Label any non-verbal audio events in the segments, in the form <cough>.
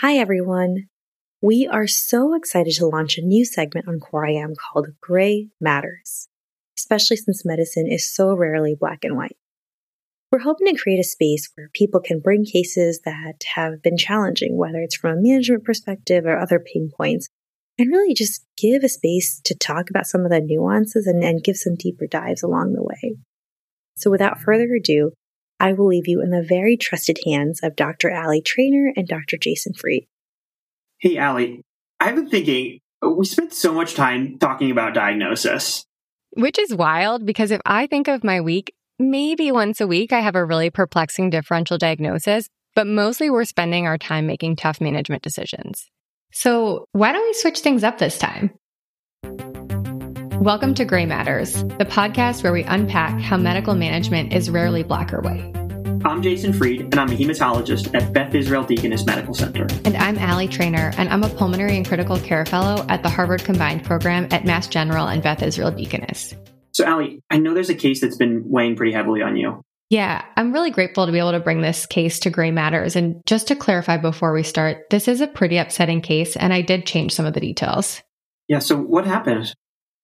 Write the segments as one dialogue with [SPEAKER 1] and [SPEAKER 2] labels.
[SPEAKER 1] Hi, everyone. We are so excited to launch a new segment on Core IM called Gray Matters, especially since medicine is so rarely black and white. We're hoping to create a space where people can bring cases that have been challenging, whether it's from a management perspective or other pain points, and really just give a space to talk about some of the nuances and, and give some deeper dives along the way. So without further ado, I will leave you in the very trusted hands of Dr. Ali Trainer and Dr. Jason Freed.
[SPEAKER 2] Hey, Ali, I've been thinking, uh, we spent so much time talking about diagnosis.
[SPEAKER 3] Which is wild because if I think of my week, maybe once a week I have a really perplexing differential diagnosis, but mostly we're spending our time making tough management decisions.
[SPEAKER 4] So, why don't we switch things up this time? Welcome to Gray Matters, the podcast where we unpack how medical management is rarely black or white.
[SPEAKER 2] I'm Jason Freed, and I'm a hematologist at Beth Israel Deaconess Medical Center.
[SPEAKER 4] And I'm Allie Trainer, and I'm a pulmonary and critical care fellow at the Harvard Combined Program at Mass General and Beth Israel Deaconess.
[SPEAKER 2] So, Allie, I know there's a case that's been weighing pretty heavily on you.
[SPEAKER 4] Yeah, I'm really grateful to be able to bring this case to Gray Matters. And just to clarify before we start, this is a pretty upsetting case, and I did change some of the details.
[SPEAKER 2] Yeah, so what happened?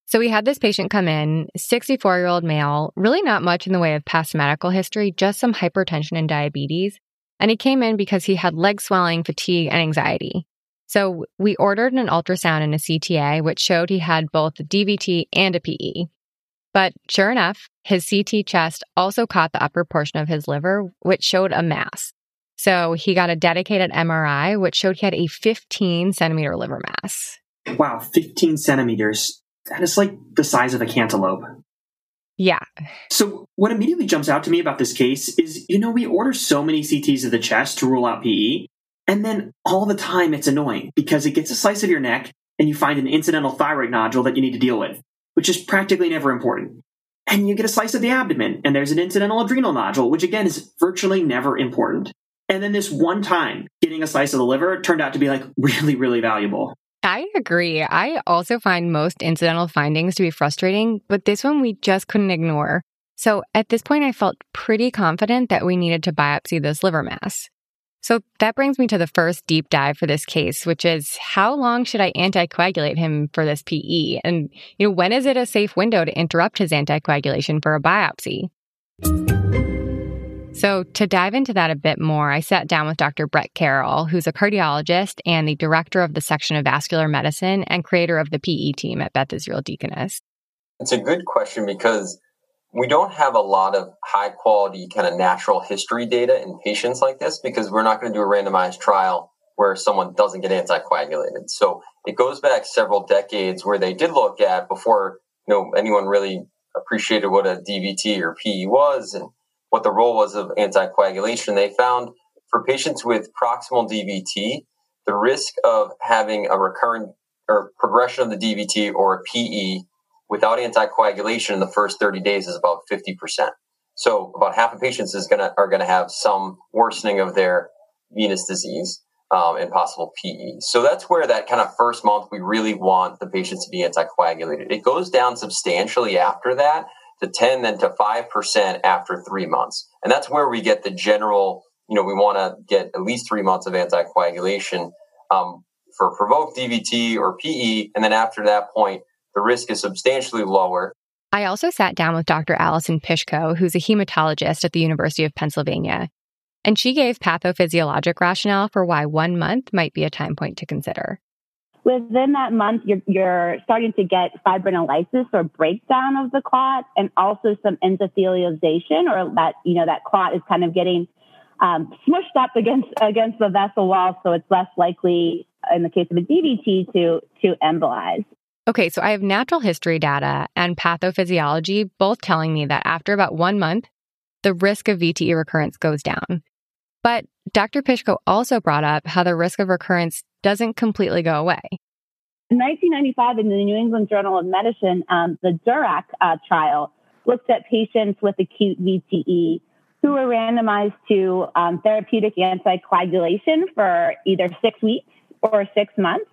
[SPEAKER 3] So we had this patient come in, 64 year old male, really not much in the way of past medical history, just some hypertension and diabetes. And he came in because he had leg swelling, fatigue, and anxiety. So we ordered an ultrasound and a CTA, which showed he had both a DVT and a PE. But sure enough, his CT chest also caught the upper portion of his liver, which showed a mass. So he got a dedicated MRI, which showed he had a 15 centimeter liver mass.
[SPEAKER 2] Wow, 15 centimeters that is like the size of a cantaloupe.
[SPEAKER 3] Yeah.
[SPEAKER 2] So, what immediately jumps out to me about this case is you know, we order so many CTs of the chest to rule out PE, and then all the time it's annoying because it gets a slice of your neck and you find an incidental thyroid nodule that you need to deal with, which is practically never important. And you get a slice of the abdomen and there's an incidental adrenal nodule, which again is virtually never important. And then this one time getting a slice of the liver turned out to be like <laughs> really, really valuable.
[SPEAKER 3] I agree. I also find most incidental findings to be frustrating, but this one we just couldn't ignore. So at this point, I felt pretty confident that we needed to biopsy this liver mass. So that brings me to the first deep dive for this case, which is how long should I anticoagulate him for this PE? And, you know, when is it a safe window to interrupt his anticoagulation for a biopsy? So, to dive into that a bit more, I sat down with Dr. Brett Carroll, who's a cardiologist and the director of the section of vascular medicine and creator of the PE team at Beth Israel Deaconess.
[SPEAKER 5] It's a good question because we don't have a lot of high quality kind of natural history data in patients like this because we're not going to do a randomized trial where someone doesn't get anticoagulated. So it goes back several decades where they did look at before you know anyone really appreciated what a DVT or PE was and what the role was of anticoagulation, they found for patients with proximal DVT, the risk of having a recurrent or progression of the DVT or a PE without anticoagulation in the first 30 days is about 50%. So about half of patients is gonna are gonna have some worsening of their venous disease um, and possible PE. So that's where that kind of first month we really want the patients to be anticoagulated. It goes down substantially after that, to 10, then to 5% after three months. And that's where we get the general, you know, we want to get at least three months of anticoagulation um, for provoked DVT or PE. And then after that point, the risk is substantially lower.
[SPEAKER 3] I also sat down with Dr. Allison Pishko, who's a hematologist at the University of Pennsylvania. And she gave pathophysiologic rationale for why one month might be a time point to consider
[SPEAKER 6] within that month, you're, you're starting to get fibrinolysis or breakdown of the clot and also some endothelialization or that, you know, that clot is kind of getting um, smushed up against, against the vessel wall. So it's less likely in the case of a DVT to, to embolize.
[SPEAKER 3] Okay, so I have natural history data and pathophysiology both telling me that after about one month, the risk of VTE recurrence goes down. But Dr. Pishko also brought up how the risk of recurrence doesn't completely go away.
[SPEAKER 6] In 1995, in the New England Journal of Medicine, um, the DURAC uh, trial looked at patients with acute VTE who were randomized to um, therapeutic anticoagulation for either six weeks or six months.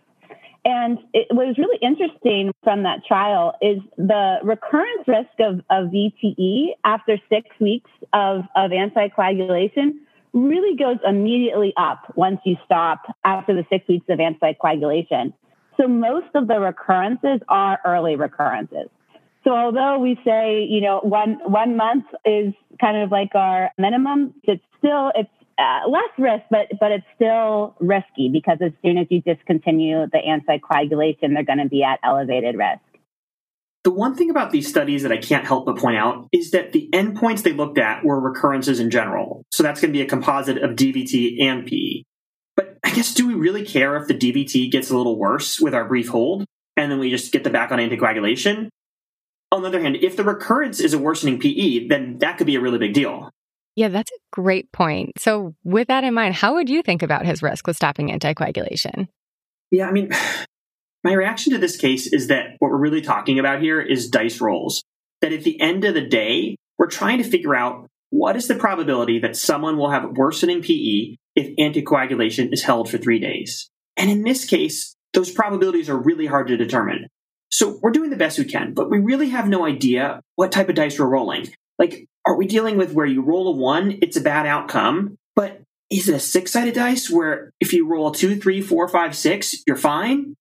[SPEAKER 6] And it, what was really interesting from that trial is the recurrence risk of, of VTE after six weeks of, of anticoagulation really goes immediately up once you stop after the six weeks of anticoagulation. So most of the recurrences are early recurrences. So although we say, you know, one one month is kind of like our minimum, it's still it's uh, less risk, but but it's still risky because as soon as you discontinue the anticoagulation, they're going to be at elevated risk.
[SPEAKER 2] The one thing about these studies that I can't help but point out is that the endpoints they looked at were recurrences in general. So that's going to be a composite of DVT and PE. I guess do we really care if the DVT gets a little worse with our brief hold and then we just get the back on anticoagulation? On the other hand, if the recurrence is a worsening PE, then that could be a really big deal.
[SPEAKER 3] Yeah, that's a great point. So, with that in mind, how would you think about his risk with stopping anticoagulation?
[SPEAKER 2] Yeah, I mean, <sighs> my reaction to this case is that what we're really talking about here is dice rolls. That at the end of the day, we're trying to figure out what is the probability that someone will have worsening PE if anticoagulation is held for three days. And in this case, those probabilities are really hard to determine. So we're doing the best we can, but we really have no idea what type of dice we're rolling. Like, are we dealing with where you roll a one, it's a bad outcome, but is it a six sided dice where if you roll a two, three, four, five, six, you're fine?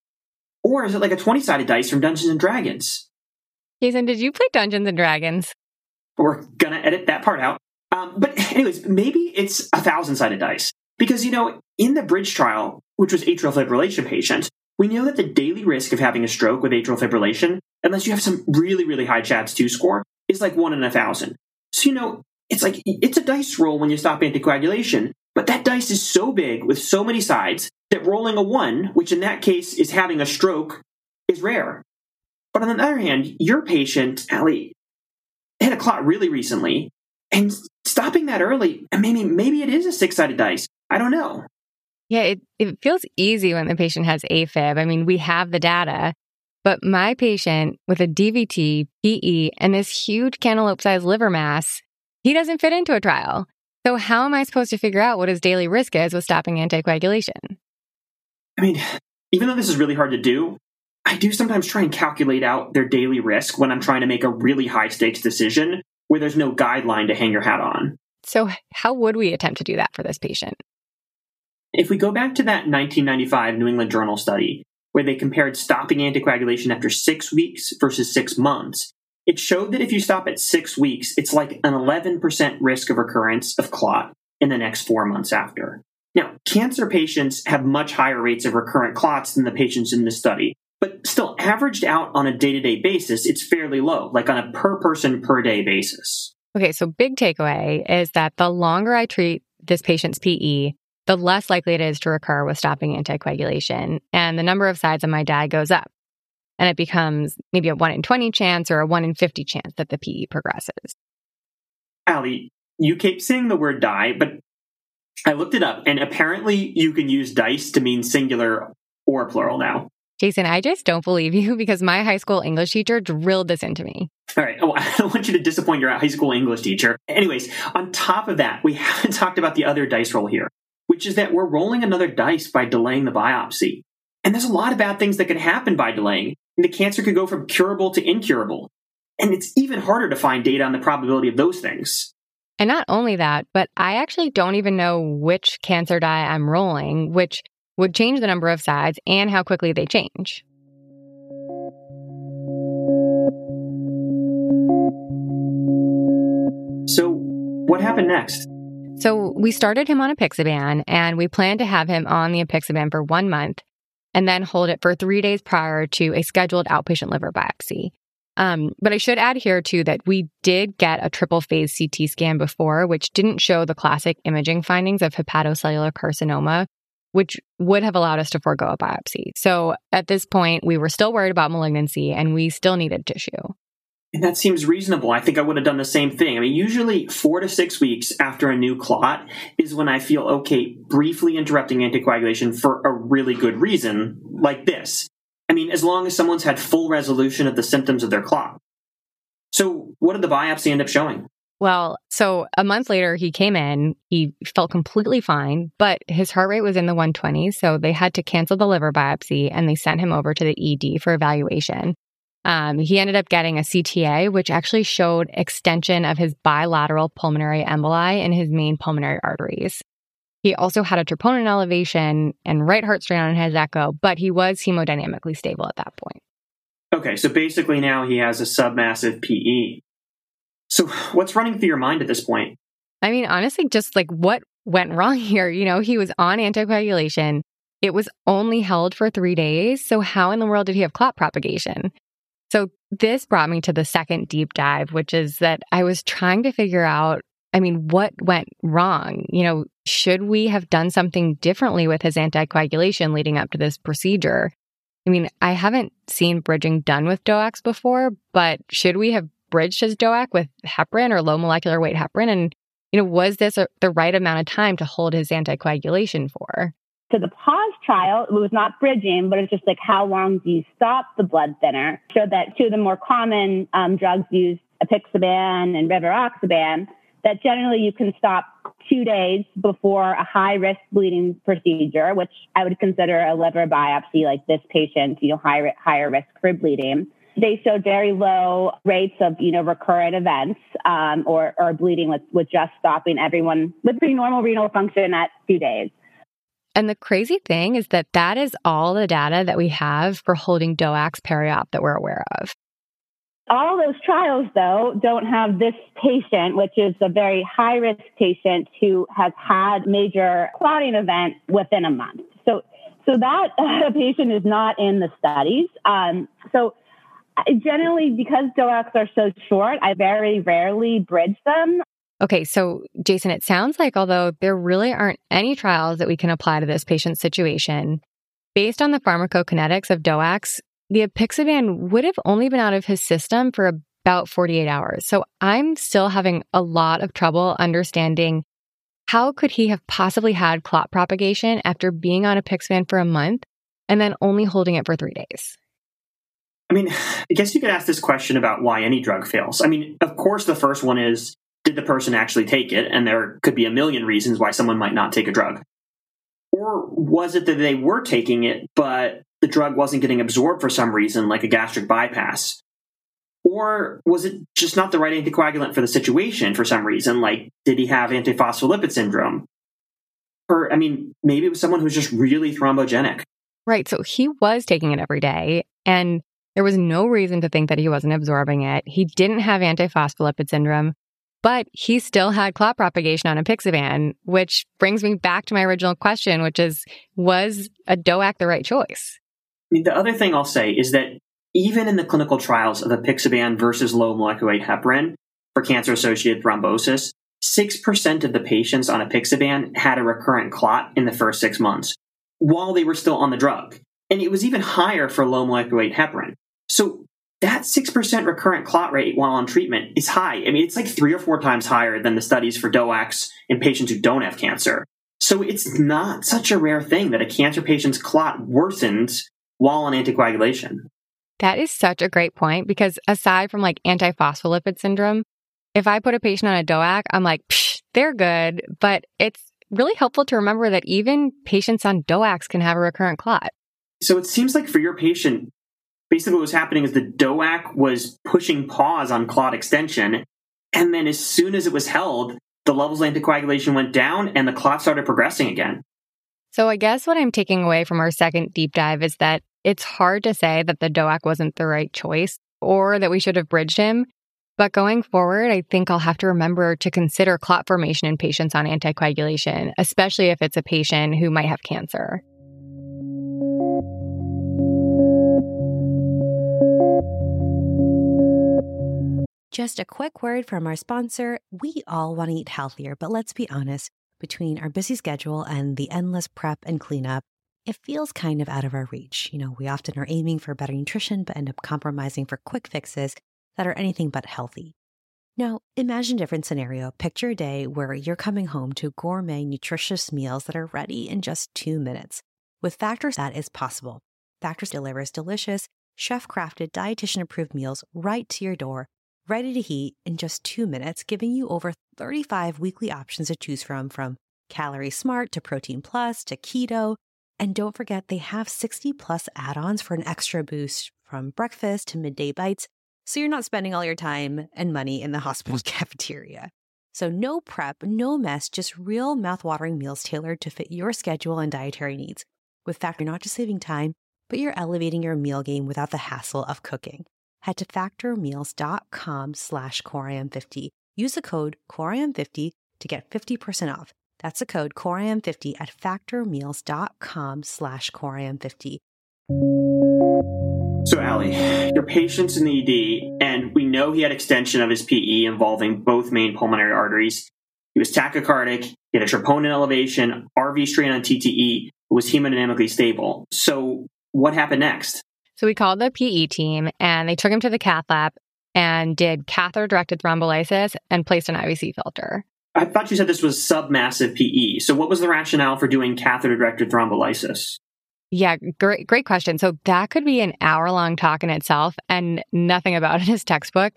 [SPEAKER 2] Or is it like a 20 sided dice from Dungeons and Dragons?
[SPEAKER 3] Jason, did you play Dungeons and Dragons?
[SPEAKER 2] We're going to edit that part out. Um, but, anyways, maybe it's a thousand sided dice. Because, you know, in the bridge trial, which was atrial fibrillation patients, we know that the daily risk of having a stroke with atrial fibrillation, unless you have some really, really high CHADS 2 score, is like one in a thousand. So, you know, it's like, it's a dice roll when you stop anticoagulation, but that dice is so big with so many sides that rolling a one, which in that case is having a stroke, is rare. But on the other hand, your patient, Allie, had a clot really recently, and stopping that early, maybe maybe it is a six sided dice. I don't know.
[SPEAKER 3] Yeah, it, it feels easy when the patient has AFib. I mean, we have the data, but my patient with a DVT, PE, and this huge cantaloupe sized liver mass, he doesn't fit into a trial. So, how am I supposed to figure out what his daily risk is with stopping anticoagulation?
[SPEAKER 2] I mean, even though this is really hard to do, I do sometimes try and calculate out their daily risk when I'm trying to make a really high stakes decision where there's no guideline to hang your hat on.
[SPEAKER 3] So, how would we attempt to do that for this patient?
[SPEAKER 2] If we go back to that 1995 New England Journal study, where they compared stopping anticoagulation after six weeks versus six months, it showed that if you stop at six weeks, it's like an 11% risk of recurrence of clot in the next four months after. Now, cancer patients have much higher rates of recurrent clots than the patients in this study, but still averaged out on a day to day basis, it's fairly low, like on a per person per day basis.
[SPEAKER 3] Okay, so big takeaway is that the longer I treat this patient's PE, the less likely it is to recur with stopping anticoagulation, and the number of sides on my die goes up. And it becomes maybe a 1 in 20 chance or a 1 in 50 chance that the PE progresses.
[SPEAKER 2] Allie, you keep saying the word die, but I looked it up, and apparently you can use dice to mean singular or plural now.
[SPEAKER 3] Jason, I just don't believe you because my high school English teacher drilled this into me.
[SPEAKER 2] All right. Oh, <laughs> I don't want you to disappoint your high school English teacher. Anyways, on top of that, we <laughs> haven't talked about the other dice roll here, which is that we're rolling another dice by delaying the biopsy. And there's a lot of bad things that could happen by delaying. The cancer could go from curable to incurable. And it's even harder to find data on the probability of those things.
[SPEAKER 3] And not only that, but I actually don't even know which cancer die I'm rolling, which would change the number of sides and how quickly they change.
[SPEAKER 2] So, what happened next?
[SPEAKER 3] So, we started him on apixaban and we planned to have him on the apixaban for one month and then hold it for three days prior to a scheduled outpatient liver biopsy. Um, but I should add here too that we did get a triple phase CT scan before, which didn't show the classic imaging findings of hepatocellular carcinoma, which would have allowed us to forego a biopsy. So at this point, we were still worried about malignancy and we still needed tissue.
[SPEAKER 2] And that seems reasonable. I think I would have done the same thing. I mean, usually four to six weeks after a new clot is when I feel okay briefly interrupting anticoagulation for a really good reason, like this. I mean, as long as someone's had full resolution of the symptoms of their clot. So, what did the biopsy end up showing?
[SPEAKER 3] Well, so a month later, he came in. He felt completely fine, but his heart rate was in the 120s. So they had to cancel the liver biopsy and they sent him over to the ED for evaluation. Um, he ended up getting a CTA, which actually showed extension of his bilateral pulmonary emboli in his main pulmonary arteries. He also had a troponin elevation and right heart strain on his echo, but he was hemodynamically stable at that point.
[SPEAKER 2] Okay, so basically now he has a submassive PE. So what's running through your mind at this point?
[SPEAKER 3] I mean, honestly, just like what went wrong <laughs> here? You know, he was on anticoagulation. It was only held for three days. So, how in the world did he have clot propagation? So, this brought me to the second deep dive, which is that I was trying to figure out I mean, what went wrong? You know, should we have done something differently with his anticoagulation leading up to this procedure? I mean, I haven't seen bridging done with DOACs before, but should we have bridged his DOAC with heparin or low molecular weight heparin? And, you know, was this a, the right amount of time to hold his anticoagulation for?
[SPEAKER 6] So the pause trial, it was not bridging, but it's just like how long do you stop the blood thinner? Showed that two of the more common um, drugs used, apixaban and rivaroxaban, that generally you can stop two days before a high risk bleeding procedure, which I would consider a liver biopsy, like this patient, you know, high, higher risk for bleeding. They showed very low rates of, you know, recurrent events um, or, or bleeding with, with just stopping everyone with pretty normal renal function at two days.
[SPEAKER 3] And the crazy thing is that that is all the data that we have for holding DOACs peri-op that we're aware of.
[SPEAKER 6] All those trials, though, don't have this patient, which is a very high risk patient who has had major clotting event within a month. So, so that <laughs> uh, patient is not in the studies. Um, so generally, because DOACs are so short, I very rarely bridge them.
[SPEAKER 3] Okay, so Jason, it sounds like although there really aren't any trials that we can apply to this patient's situation, based on the pharmacokinetics of DOACs, the apixaban would have only been out of his system for about 48 hours. So I'm still having a lot of trouble understanding how could he have possibly had clot propagation after being on apixaban for a month and then only holding it for three days?
[SPEAKER 2] I mean, <sighs> I guess you could ask this question about why any drug fails. I mean, of course, the first one is did the person actually take it? And there could be a million reasons why someone might not take a drug. Or was it that they were taking it, but the drug wasn't getting absorbed for some reason, like a gastric bypass? Or was it just not the right anticoagulant for the situation for some reason? Like, did he have antiphospholipid syndrome? Or, I mean, maybe it was someone who's just really thrombogenic.
[SPEAKER 3] Right. So he was taking it every day, and there was no reason to think that he wasn't absorbing it. He didn't have antiphospholipid syndrome. But he still had clot propagation on a apixaban, which brings me back to my original question, which is, was a DOAC the right choice?
[SPEAKER 2] The other thing I'll say is that even in the clinical trials of a apixaban versus low molecular weight heparin for cancer associated thrombosis, 6% of the patients on a apixaban had a recurrent clot in the first six months while they were still on the drug. And it was even higher for low molecular weight heparin. So that 6% recurrent clot rate while on treatment is high. I mean, it's like three or four times higher than the studies for DOACs in patients who don't have cancer. So it's not such a rare thing that a cancer patient's clot worsens while on anticoagulation.
[SPEAKER 3] That is such a great point because aside from like antiphospholipid syndrome, if I put a patient on a DOAC, I'm like, Psh, they're good. But it's really helpful to remember that even patients on DOACs can have a recurrent clot.
[SPEAKER 2] So it seems like for your patient, basically what was happening is the DOAC was pushing pause on clot extension. And then as soon as it was held, the levels of anticoagulation went down and the clot started progressing again.
[SPEAKER 3] So I guess what I'm taking away from our second deep dive is that it's hard to say that the DOAC wasn't the right choice or that we should have bridged him. But going forward, I think I'll have to remember to consider clot formation in patients on anticoagulation, especially if it's a patient who might have cancer.
[SPEAKER 1] Just a quick word from our sponsor. We all want to eat healthier, but let's be honest, between our busy schedule and the endless prep and cleanup, it feels kind of out of our reach. You know, we often are aiming for better nutrition, but end up compromising for quick fixes that are anything but healthy. Now, imagine a different scenario. Picture a day where you're coming home to gourmet, nutritious meals that are ready in just two minutes. With Factors, that is possible. Factors delivers delicious, chef crafted, dietitian approved meals right to your door ready to heat in just two minutes, giving you over 35 weekly options to choose from, from Calorie Smart to Protein Plus to Keto.
[SPEAKER 7] And don't forget, they have 60 plus add ons for an extra boost from breakfast to midday bites, so you're not spending all your time and money in the hospital's <laughs> cafeteria. So, no prep, no mess, just real mouthwatering meals tailored to fit your schedule and dietary needs. With Factor, you're not just saving time, but you're elevating your meal game without the hassle of cooking. Head to factormeals.com slash corium50. Use the code corium50 to get 50% off. That's the code corium50 at factormeals.com slash corium50.
[SPEAKER 2] So, Allie, your patient's in the ED, and we know he had extension of his PE involving both main pulmonary arteries. He was tachycardic, he had a troponin elevation, RV strain on TTE, was hemodynamically stable. So, what happened next?
[SPEAKER 3] So, we called the PE team and they took him to the cath lab and did catheter directed thrombolysis and placed an IVC filter.
[SPEAKER 2] I thought you said this was submassive PE. So, what was the rationale for doing catheter directed thrombolysis?
[SPEAKER 3] Yeah, great, great question. So that could be an hour long talk in itself and nothing about it <laughs> is textbook.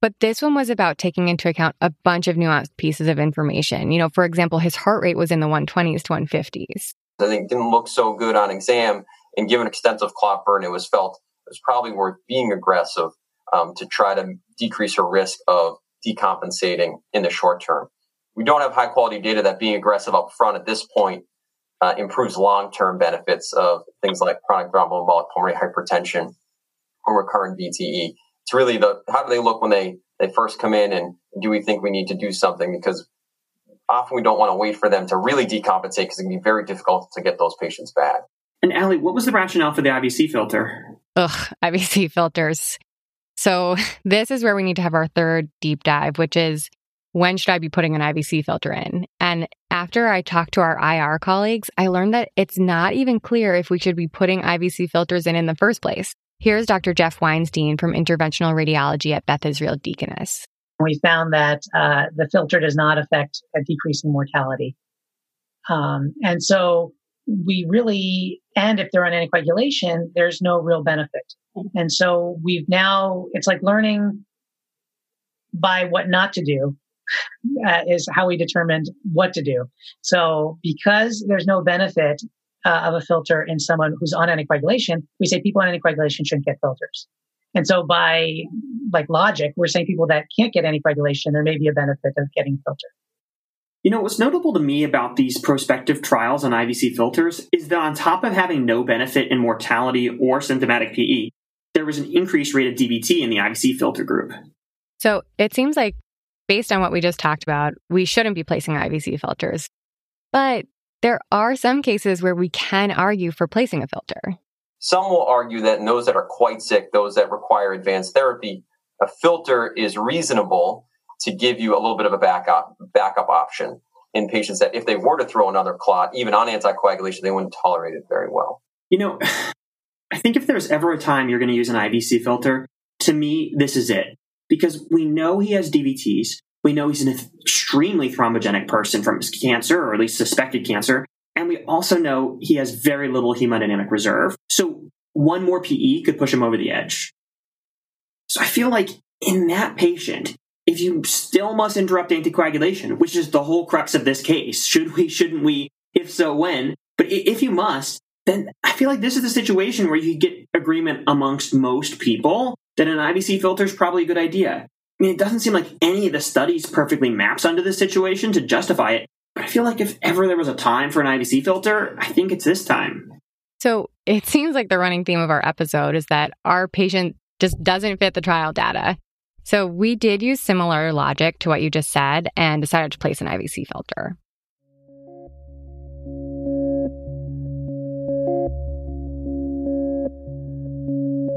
[SPEAKER 3] But this one was about taking into account a bunch of nuanced pieces of information. You know, for example, his heart rate was in the 120s to 150s.
[SPEAKER 5] I think it didn't look so good on exam. And given extensive clot burden, it was felt it was probably worth being aggressive um, to try to decrease her risk of decompensating in the short term. We don't have high quality data that being aggressive up front at this point uh, improves long-term benefits of things like chronic thromboembolic pulmonary hypertension or recurrent VTE. It's really the how do they look when they they first come in, and do we think we need to do something? Because often we don't want to wait for them to really decompensate because it can be very difficult to get those patients back.
[SPEAKER 2] And Allie, what was the rationale for the IVC filter?
[SPEAKER 3] Ugh, IVC filters. So <laughs> this is where we need to have our third deep dive, which is when should I be putting an IVC filter in? And after I talked to our IR colleagues, I learned that it's not even clear if we should be putting IVC filters in in the first place. Here's Dr. Jeff Weinstein from Interventional Radiology at Beth Israel Deaconess.
[SPEAKER 8] We found that uh, the filter does not affect a decrease in mortality. Um, and so we really, and if they're on anticoagulation, there's no real benefit. And so we've now, it's like learning by what not to do uh, is how we determined what to do. So because there's no benefit uh, of a filter in someone who's on anticoagulation, we say people on anticoagulation shouldn't get filters. And so by like logic, we're saying people that can't get anticoagulation, there may be a benefit of getting a filter.
[SPEAKER 2] You know, what's notable to me about these prospective trials on IVC filters is that on top of having no benefit in mortality or symptomatic PE, there was an increased rate of DVT in the IVC filter group.
[SPEAKER 3] So it seems like based on what we just talked about, we shouldn't be placing IVC filters. But there are some cases where we can argue for placing a filter.
[SPEAKER 5] Some will argue that in those that are quite sick, those that require advanced therapy, a filter is reasonable to give you a little bit of a backup backup option in patients that if they were to throw another clot, even on anticoagulation, they wouldn't tolerate it very well.
[SPEAKER 2] You know, <sighs> I think if there's ever a time you're going to use an IVC filter, to me, this is it because we know he has DVTs. We know he's an extremely thrombogenic person from his cancer, or at least suspected cancer. And we also know he has very little hemodynamic reserve. So one more PE could push him over the edge. So I feel like in that patient, if you still must interrupt anticoagulation, which is the whole crux of this case, should we, shouldn't we? If so, when? But if you must, then I feel like this is the situation where you get agreement amongst most people that an IVC filter is probably a good idea. I mean, it doesn't seem like any of the studies perfectly maps onto this situation to justify it, but I feel like if ever there was a time for an IVC filter, I think it's this time.
[SPEAKER 3] So it seems like the running theme of our episode is that our patient just doesn't fit the trial data. So we did use similar logic to what you just said and decided to place an IVC filter.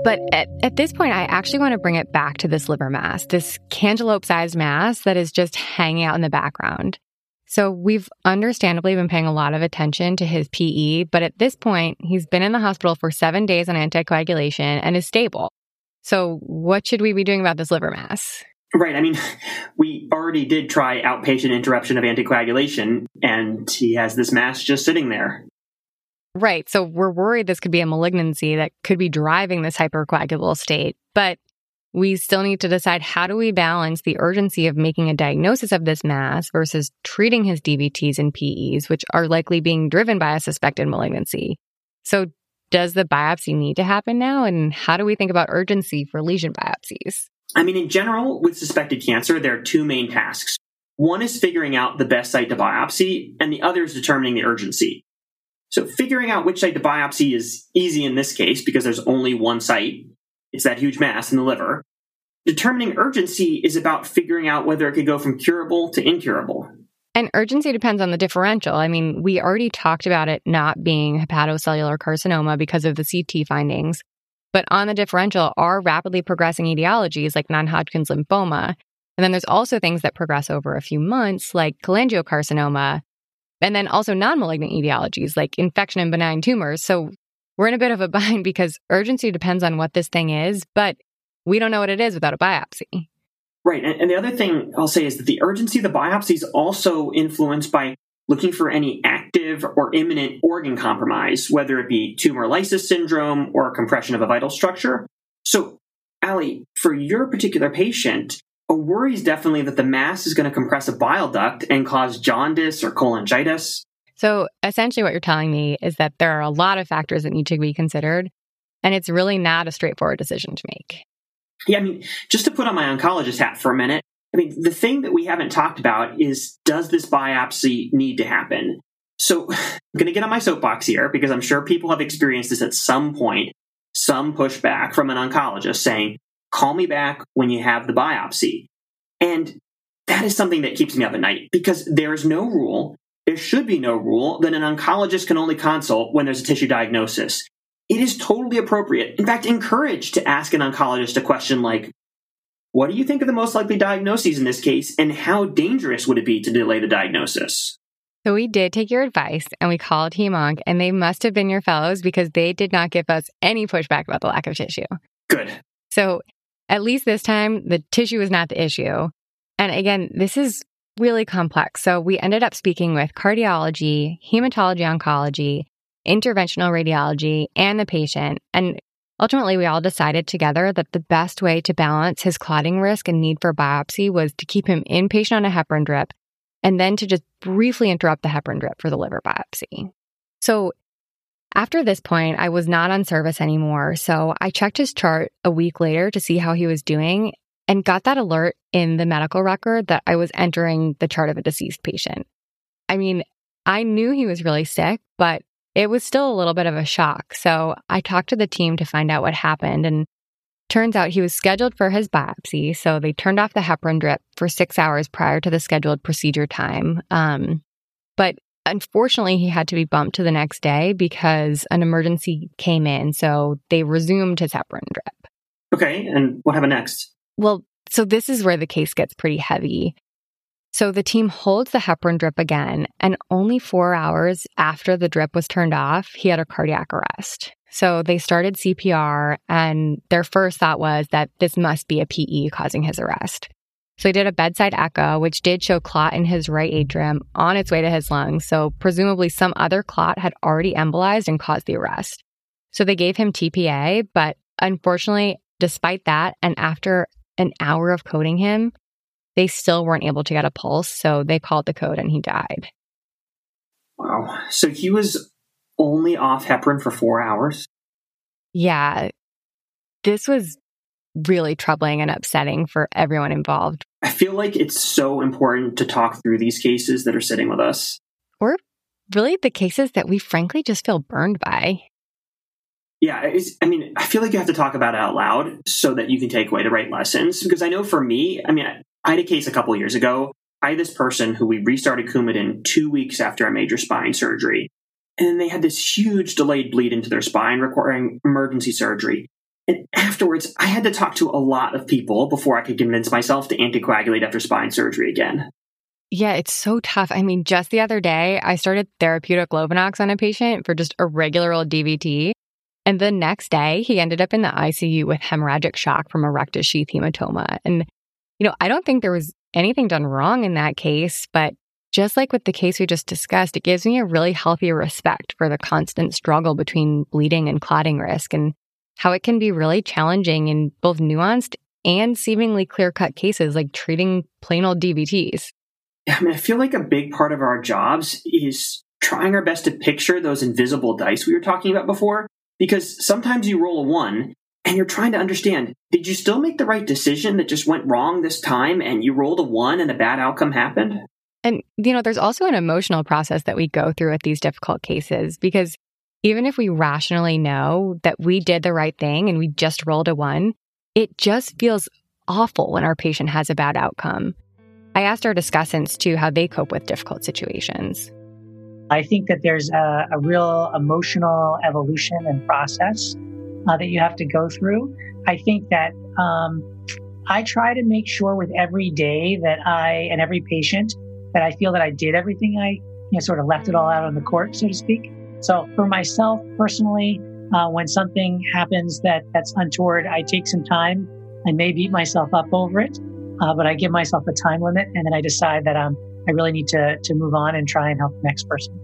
[SPEAKER 3] But at, at this point, I actually want to bring it back to this liver mass, this cantaloupe sized mass that is just hanging out in the background. So we've understandably been paying a lot of attention to his PE, but at this point, he's been in the hospital for seven days on anticoagulation and is stable. So what should we be doing about this liver mass?
[SPEAKER 2] Right. I mean, <laughs> we already did try outpatient interruption of anticoagulation, and he has this mass just sitting there.
[SPEAKER 3] Right. So we're worried this could be a malignancy that could be driving this hypercoagulable state. But we still need to decide how do we balance the urgency of making a diagnosis of this mass versus treating his DVTs and PEs, which are likely being driven by a suspected malignancy. So, does the biopsy need to happen now? And how do we think about urgency for lesion biopsies?
[SPEAKER 2] I mean, in general, with suspected cancer, there are two main tasks. One is figuring out the best site to biopsy, and the other is determining the urgency. So, figuring out which site to biopsy is easy in this case because there's only one site. It's that huge mass in the liver. Determining urgency is about figuring out whether it could go from curable to incurable.
[SPEAKER 3] And urgency depends on the differential. I mean, we already talked about it not being hepatocellular carcinoma because of the CT findings. But on the differential are rapidly progressing etiologies like non Hodgkin's lymphoma. And then there's also things that progress over a few months, like cholangiocarcinoma, and then also non malignant etiologies like infection and benign tumors. So we're in a bit of a <laughs> bind because urgency depends on what this thing is, but we don't know what it is without a biopsy.
[SPEAKER 2] Right. And, the other thing I'll say is that the urgency of the biopsy is also influenced by looking for any active or imminent organ compromise, whether it be tumor lysis syndrome or compression of a vital structure. So, Ali, for your particular patient, a worry is definitely that the mass is going to compress a bile duct and cause jaundice or cholangitis.
[SPEAKER 3] So, essentially, what you're telling me is that there are a lot of factors that need to be considered, and it's really not a straightforward decision to make.
[SPEAKER 2] Yeah, I mean, just to put on my oncologist hat for a minute, I mean, the thing that we haven't talked about is does this biopsy need to happen? So <sighs> I'm going to get on my soapbox here because I'm sure people have experienced this at some point, some pushback from an oncologist saying, call me back when you have the biopsy. And that is something that keeps me up at night because there is no rule, there should be no rule that an oncologist can only consult when there's a tissue diagnosis it is totally appropriate, in fact, encouraged to ask an oncologist a question like, what do you think are the most likely diagnoses in this case, and how dangerous would it be to delay the diagnosis?
[SPEAKER 3] So we did take your advice and we called HemOnc, and they must have been your fellows because they did not give us any pushback about the lack of tissue.
[SPEAKER 2] Good.
[SPEAKER 3] So at least this time, the tissue is not the issue. And again, this is really complex. So we ended up speaking with cardiology, hematology oncology, interventional radiology, and the patient. And ultimately, we all decided together that the best way to balance his clotting risk and need for biopsy was to keep him inpatient on a heparin drip and then to just briefly interrupt the heparin drip for the liver biopsy. So after this point, I was not on service anymore. So I checked his chart a week later to see how he was doing and got that alert in the medical record that I was entering the chart of a deceased patient. I mean, I knew he was really sick, but it was still a little bit of a shock. So I talked to the team to find out what happened. And turns out he was scheduled for his biopsy. So they turned off the heparin drip for six hours prior to the scheduled procedure time. Um, but unfortunately, he had to be bumped to the next day because an emergency came in. So they resumed his heparin drip.
[SPEAKER 2] Okay. And what happened next?
[SPEAKER 3] Well, so this is where the case gets pretty heavy. So the team holds the heparin drip again, and only four hours after the drip was turned off, he had a cardiac arrest. So they started CPR, and their first thought was that this must be a PE causing his arrest. So they did a bedside echo, which did show clot in his right atrium on its way to his lungs. So presumably some other clot had already embolized and caused the arrest. So they gave him TPA, but unfortunately, despite that, and after an hour of coding him, they still weren't able to get a pulse. So they called the code and he died.
[SPEAKER 2] Wow. So he was only off heparin for four hours?
[SPEAKER 3] Yeah. This was really troubling and upsetting for everyone involved.
[SPEAKER 2] I feel like it's so important to talk through these cases that are sitting with us.
[SPEAKER 3] Or really the cases that we frankly just feel burned by.
[SPEAKER 2] Yeah, I mean, I feel like you have to talk about it out loud so that you can take away the right lessons. Because I know for me, I mean, I had a case a couple years ago. I had this person who we restarted Coumadin two weeks after a major spine surgery. And then they had this huge delayed bleed into their spine requiring emergency surgery. And afterwards, I had to talk to a lot of people before I could convince myself to anticoagulate after spine surgery again.
[SPEAKER 3] Yeah, it's so tough. I mean, just the other day, I started therapeutic Lovenox on a patient for just a regular old DVT. And the next day, he ended up in the ICU with hemorrhagic shock from a rectus sheath hematoma. And you know, I don't think there was anything done wrong in that case, but just like with the case we just discussed, it gives me a really healthy respect for the constant struggle between bleeding and clotting risk and how it can be really challenging in both nuanced and seemingly clear cut cases like treating plain old DVTs.
[SPEAKER 2] I mean, I feel like a big part of our jobs is trying our best to picture those invisible dice we were talking about before, because sometimes you roll a one and you're trying to understand did you still make the right decision that just went wrong this time and you rolled a one and a bad outcome happened?
[SPEAKER 3] And, you know, there's also an emotional process that we go through with these difficult cases because even if we rationally know that we did the right thing and we just rolled a one, it just feels awful when our patient has a bad outcome. I asked our discussants too how they cope with difficult situations.
[SPEAKER 8] I think that there's a, a real emotional evolution and process uh, that you have to go through. I think that um, I try to make sure with every day that I and every patient that I feel that I did everything I you know, sort of left it all out on the court, so to speak. So for myself personally, uh, when something happens that that's untoward, I take some time. I may beat myself up over it, uh, but I give myself a time limit, and then I decide that um, I really need to to move on and try and help the next person.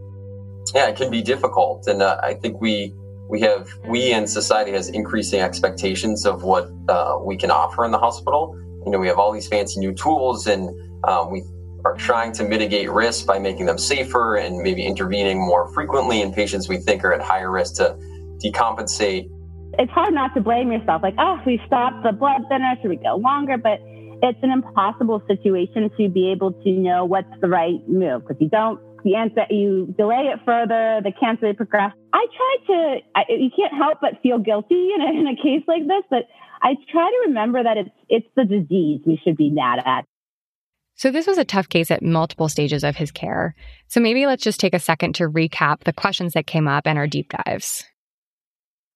[SPEAKER 5] Yeah, it can be difficult, and uh, I think we we have we in society has increasing expectations of what uh, we can offer in the hospital. You know, we have all these fancy new tools, and um, we are trying to mitigate risk by making them safer and maybe intervening more frequently in patients we think are at higher risk to decompensate.
[SPEAKER 6] It's hard not to blame yourself, like, oh, we stopped the blood thinner, should we go longer? But it's an impossible situation to be able to know what's the right move because you don't the answer you delay it further the cancer progresses i try to I, you can't help but feel guilty in a, in a case like this but i try to remember that it's it's the disease we should be mad at
[SPEAKER 3] so, this was a tough case at multiple stages of his care. So, maybe let's just take a second to recap the questions that came up and our deep dives.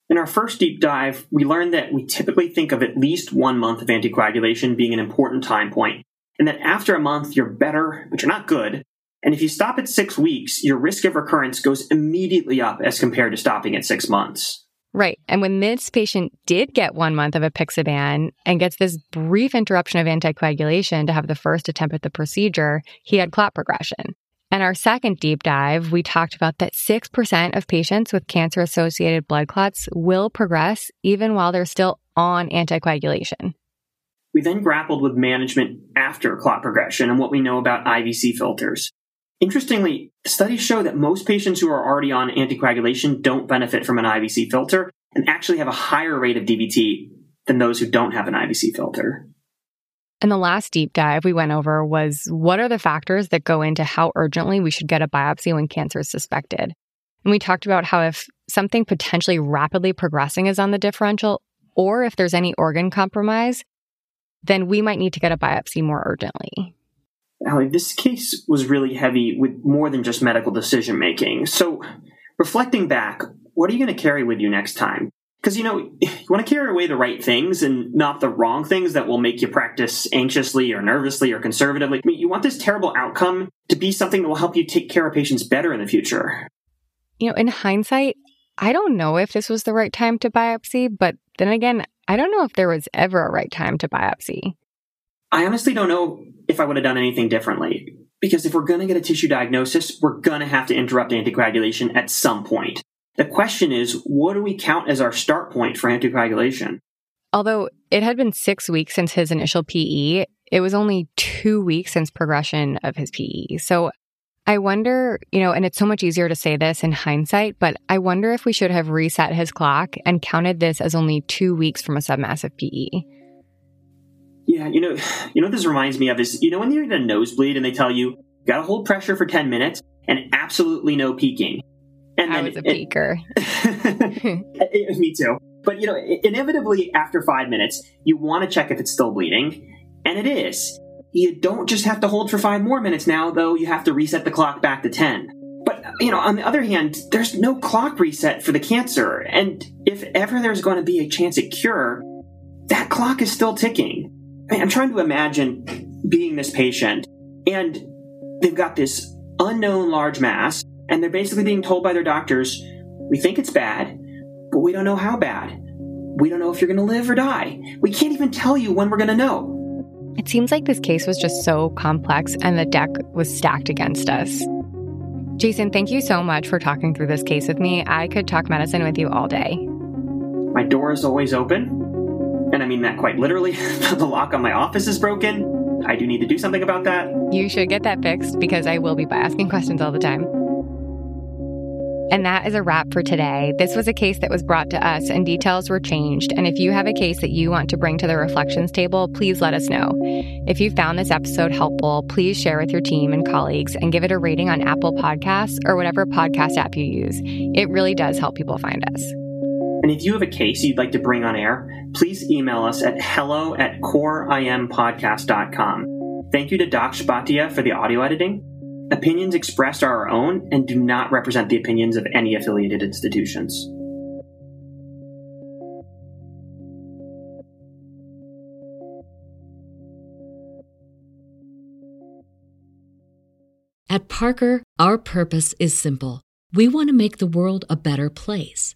[SPEAKER 2] In our first deep dive, we learned that we typically think of at least one month of anticoagulation being an important time point, and that after a month, you're better, but you're not good. And if you stop at six weeks, your risk of recurrence goes immediately up as compared to stopping at six months.
[SPEAKER 3] Right. And when this patient did get one month of apixaban and gets this brief interruption of anticoagulation to have the first attempt at the procedure, he had clot progression. And our second deep dive, we talked about that 6% of patients with cancer associated blood clots will progress even while they're still on anticoagulation.
[SPEAKER 2] We then grappled with management after clot progression and what we know about IVC filters. Interestingly, studies show that most patients who are already on anticoagulation don't benefit from an IVC filter and actually have a higher rate of DVT than those who don't have an IVC filter.
[SPEAKER 3] And the last deep dive we went over was what are the factors that go into how urgently we should get a biopsy when cancer is suspected? And we talked about how if something potentially rapidly progressing is on the differential, or if there's any organ compromise, then we might need to get a biopsy more urgently.
[SPEAKER 2] Allie, this case was really heavy with more than just medical decision making. So, reflecting back, what are you going to carry with you next time? Because, you know, you want to carry away the right things and not the wrong things that will make you practice anxiously or nervously or conservatively. I mean, you want this terrible outcome to be something that will help you take care of patients better in the future.
[SPEAKER 3] You know, in hindsight, I don't know if this was the right time to biopsy, but then again, I don't know if there was ever a right time to biopsy.
[SPEAKER 2] I honestly don't know if I would have done anything differently. Because if we're going to get a tissue diagnosis, we're going to have to interrupt anticoagulation at some point. The question is, what do we count as our start point for anticoagulation?
[SPEAKER 3] Although it had been six weeks since his initial PE, it was only two weeks since progression of his PE. So I wonder, you know, and it's so much easier to say this in hindsight, but I wonder if we should have reset his clock and counted this as only two weeks from a submassive PE.
[SPEAKER 2] Yeah, you know, you know what this reminds me of is you know when you're in a nosebleed and they tell you, you got to hold pressure for ten minutes and absolutely no peeking.
[SPEAKER 3] And I was a it, peeker. <laughs>
[SPEAKER 2] Eh, eh, me too. But you know, inevitably after five minutes, you want to check if it's still bleeding, and it is. You don't just have to hold for five more minutes now, though. You have to reset the clock back to ten. But you know, on the other hand, there's no clock reset for the cancer, and if ever there's going to be a chance at cure, that clock is still ticking. I'm trying to imagine being this patient and they've got this unknown large mass and they're basically being told by their doctors, we think it's bad, but we don't know how bad. We don't know if you're going to live or die. We can't even tell you when we're going to know.
[SPEAKER 3] It seems like this case was just so complex and the deck was stacked against us. Jason, thank you so much for talking through this case with me. I could talk medicine with you all day.
[SPEAKER 2] My door is always open. And I mean that quite literally. <laughs> the lock on my office is broken. I do need to do something about that.
[SPEAKER 3] You should get that fixed because I will be asking questions all the time. And that is a wrap for today. This was a case that was brought to us and details were changed. And if you have a case that you want to bring to the reflections table, please let us know. If you found this episode helpful, please share with your team and colleagues and give it a rating on Apple Podcasts or whatever podcast app you use. It really does help people find us.
[SPEAKER 2] And if you have a case you'd like to bring on air, please email us at hello at coreimpodcast.com. Thank you to Doc Spatia for the audio editing. Opinions expressed are our own and do not represent the opinions of any affiliated institutions.
[SPEAKER 9] At Parker, our purpose is simple. We want to make the world a better place